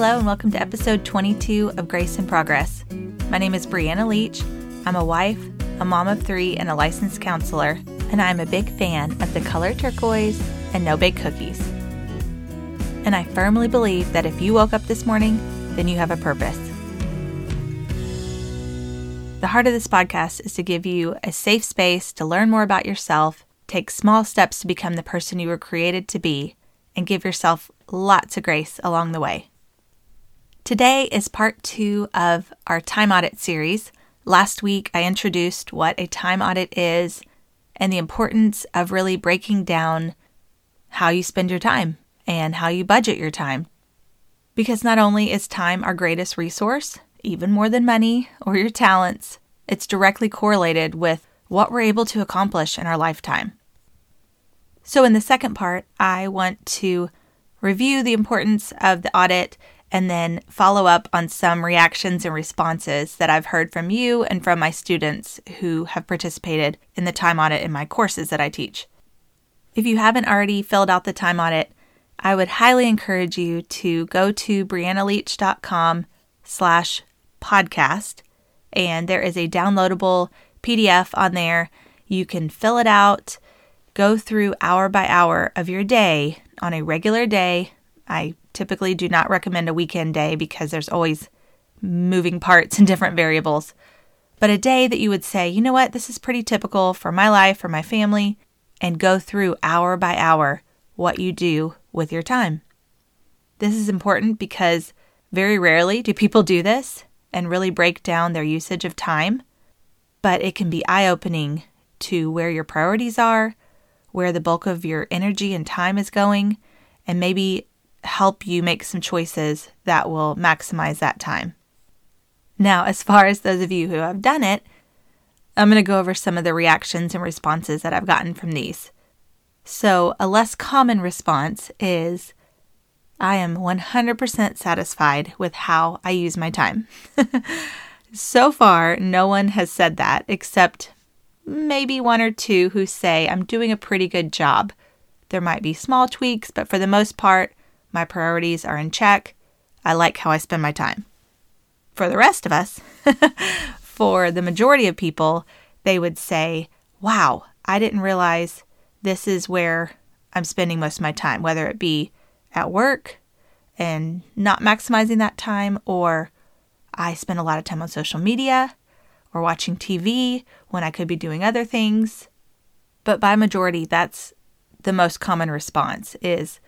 Hello, and welcome to episode 22 of Grace in Progress. My name is Brianna Leach. I'm a wife, a mom of three, and a licensed counselor, and I'm a big fan of the color turquoise and no bake cookies. And I firmly believe that if you woke up this morning, then you have a purpose. The heart of this podcast is to give you a safe space to learn more about yourself, take small steps to become the person you were created to be, and give yourself lots of grace along the way. Today is part two of our time audit series. Last week, I introduced what a time audit is and the importance of really breaking down how you spend your time and how you budget your time. Because not only is time our greatest resource, even more than money or your talents, it's directly correlated with what we're able to accomplish in our lifetime. So, in the second part, I want to review the importance of the audit and then follow up on some reactions and responses that I've heard from you and from my students who have participated in the time audit in my courses that I teach. If you haven't already filled out the time audit, I would highly encourage you to go to briannaleach.com slash podcast, and there is a downloadable PDF on there. You can fill it out, go through hour by hour of your day on a regular day. I typically do not recommend a weekend day because there's always moving parts and different variables. But a day that you would say, you know what, this is pretty typical for my life, for my family, and go through hour by hour what you do with your time. This is important because very rarely do people do this and really break down their usage of time, but it can be eye opening to where your priorities are, where the bulk of your energy and time is going, and maybe help you make some choices that will maximize that time. Now, as far as those of you who have done it, I'm going to go over some of the reactions and responses that I've gotten from these. So, a less common response is I am 100% satisfied with how I use my time. so far, no one has said that except maybe one or two who say I'm doing a pretty good job. There might be small tweaks, but for the most part, my priorities are in check. I like how I spend my time. For the rest of us, for the majority of people, they would say, Wow, I didn't realize this is where I'm spending most of my time, whether it be at work and not maximizing that time, or I spend a lot of time on social media or watching TV when I could be doing other things. But by majority, that's the most common response is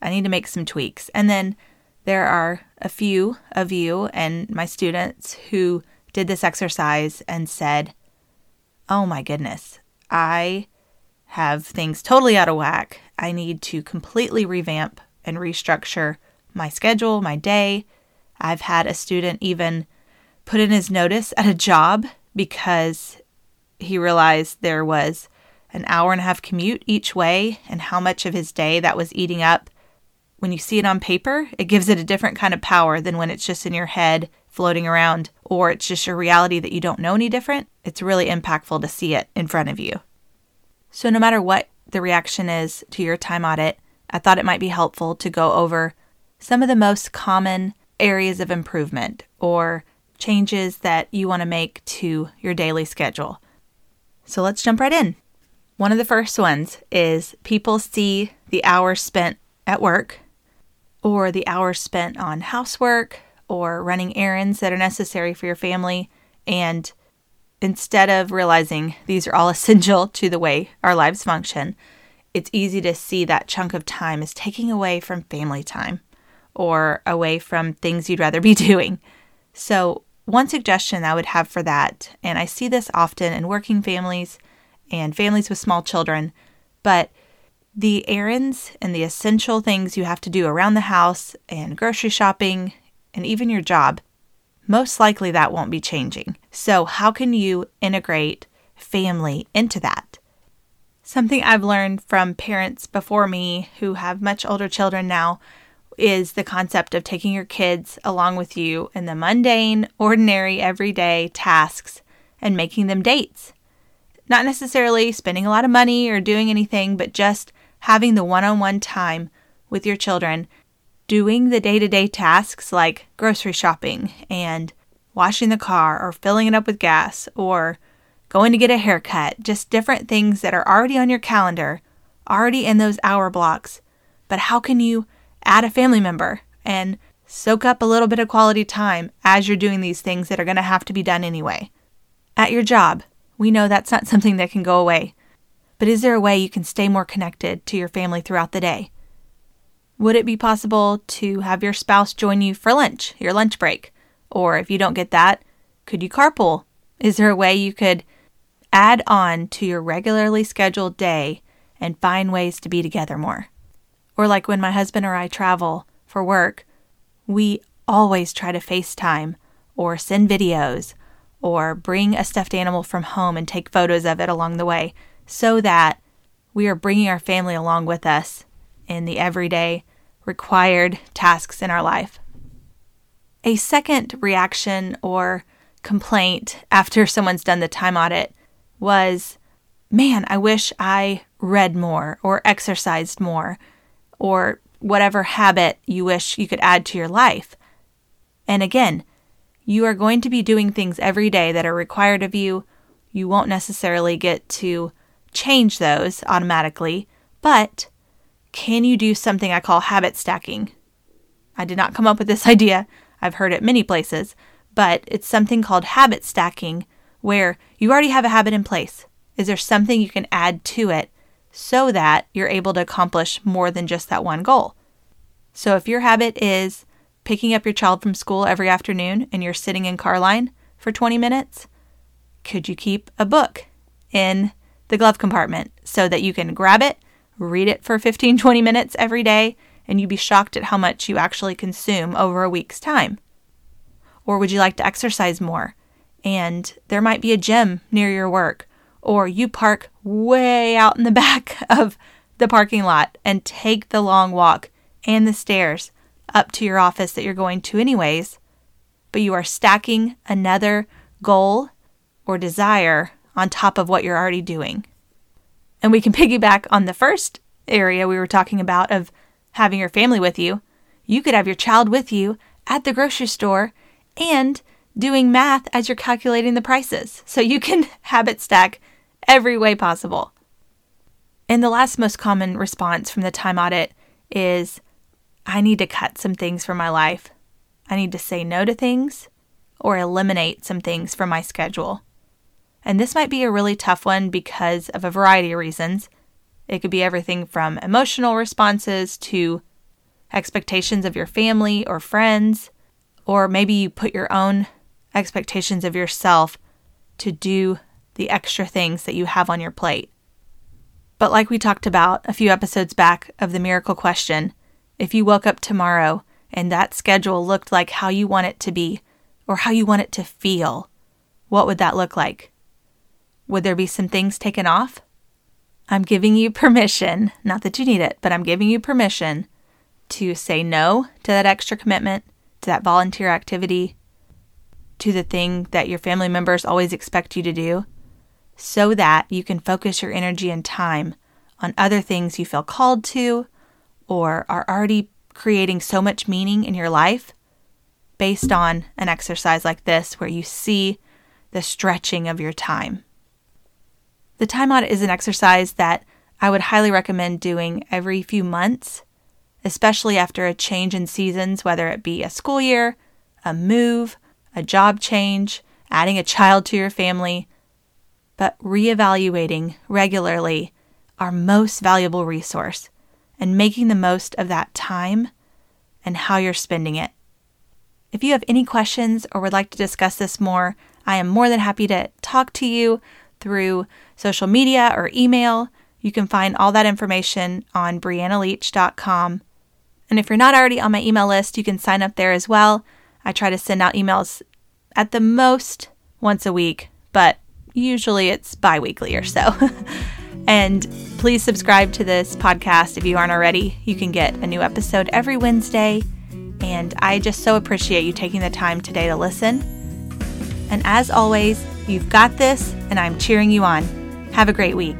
I need to make some tweaks. And then there are a few of you and my students who did this exercise and said, Oh my goodness, I have things totally out of whack. I need to completely revamp and restructure my schedule, my day. I've had a student even put in his notice at a job because he realized there was an hour and a half commute each way and how much of his day that was eating up when you see it on paper, it gives it a different kind of power than when it's just in your head floating around or it's just your reality that you don't know any different. It's really impactful to see it in front of you. So, no matter what the reaction is to your time audit, I thought it might be helpful to go over some of the most common areas of improvement or changes that you want to make to your daily schedule. So, let's jump right in. One of the first ones is people see the hours spent at work or the hours spent on housework or running errands that are necessary for your family. And instead of realizing these are all essential to the way our lives function, it's easy to see that chunk of time is taking away from family time or away from things you'd rather be doing. So, one suggestion I would have for that, and I see this often in working families and families with small children, but the errands and the essential things you have to do around the house and grocery shopping and even your job, most likely that won't be changing. So, how can you integrate family into that? Something I've learned from parents before me who have much older children now is the concept of taking your kids along with you in the mundane, ordinary, everyday tasks and making them dates. Not necessarily spending a lot of money or doing anything, but just having the one on one time with your children doing the day to day tasks like grocery shopping and washing the car or filling it up with gas or going to get a haircut, just different things that are already on your calendar, already in those hour blocks. But how can you add a family member and soak up a little bit of quality time as you're doing these things that are going to have to be done anyway? At your job, we know that's not something that can go away. But is there a way you can stay more connected to your family throughout the day? Would it be possible to have your spouse join you for lunch, your lunch break? Or if you don't get that, could you carpool? Is there a way you could add on to your regularly scheduled day and find ways to be together more? Or like when my husband or I travel for work, we always try to FaceTime or send videos or bring a stuffed animal from home and take photos of it along the way so that we are bringing our family along with us in the everyday required tasks in our life. A second reaction or complaint after someone's done the time audit was, man, I wish I read more or exercised more or whatever habit you wish you could add to your life. And again, you are going to be doing things every day that are required of you. You won't necessarily get to change those automatically, but can you do something I call habit stacking? I did not come up with this idea. I've heard it many places, but it's something called habit stacking where you already have a habit in place. Is there something you can add to it so that you're able to accomplish more than just that one goal? So if your habit is picking up your child from school every afternoon and you're sitting in car line for 20 minutes, could you keep a book in the glove compartment so that you can grab it, read it for 15, 20 minutes every day, and you'd be shocked at how much you actually consume over a week's time? Or would you like to exercise more? And there might be a gym near your work, or you park way out in the back of the parking lot and take the long walk and the stairs up to your office that you're going to, anyways, but you are stacking another goal or desire on top of what you're already doing. And we can piggyback on the first area we were talking about of having your family with you. You could have your child with you at the grocery store and doing math as you're calculating the prices. So you can habit stack every way possible. And the last most common response from the time audit is I need to cut some things from my life. I need to say no to things or eliminate some things from my schedule. And this might be a really tough one because of a variety of reasons. It could be everything from emotional responses to expectations of your family or friends, or maybe you put your own expectations of yourself to do the extra things that you have on your plate. But, like we talked about a few episodes back of the miracle question, if you woke up tomorrow and that schedule looked like how you want it to be or how you want it to feel, what would that look like? Would there be some things taken off? I'm giving you permission, not that you need it, but I'm giving you permission to say no to that extra commitment, to that volunteer activity, to the thing that your family members always expect you to do, so that you can focus your energy and time on other things you feel called to or are already creating so much meaning in your life based on an exercise like this where you see the stretching of your time. The time is an exercise that I would highly recommend doing every few months, especially after a change in seasons, whether it be a school year, a move, a job change, adding a child to your family, but reevaluating regularly our most valuable resource and making the most of that time and how you're spending it. If you have any questions or would like to discuss this more, I am more than happy to talk to you through social media or email. You can find all that information on briannaleach.com. And if you're not already on my email list, you can sign up there as well. I try to send out emails at the most once a week, but usually it's bi weekly or so. and please subscribe to this podcast if you aren't already. You can get a new episode every Wednesday. And I just so appreciate you taking the time today to listen. And as always, You've got this, and I'm cheering you on. Have a great week.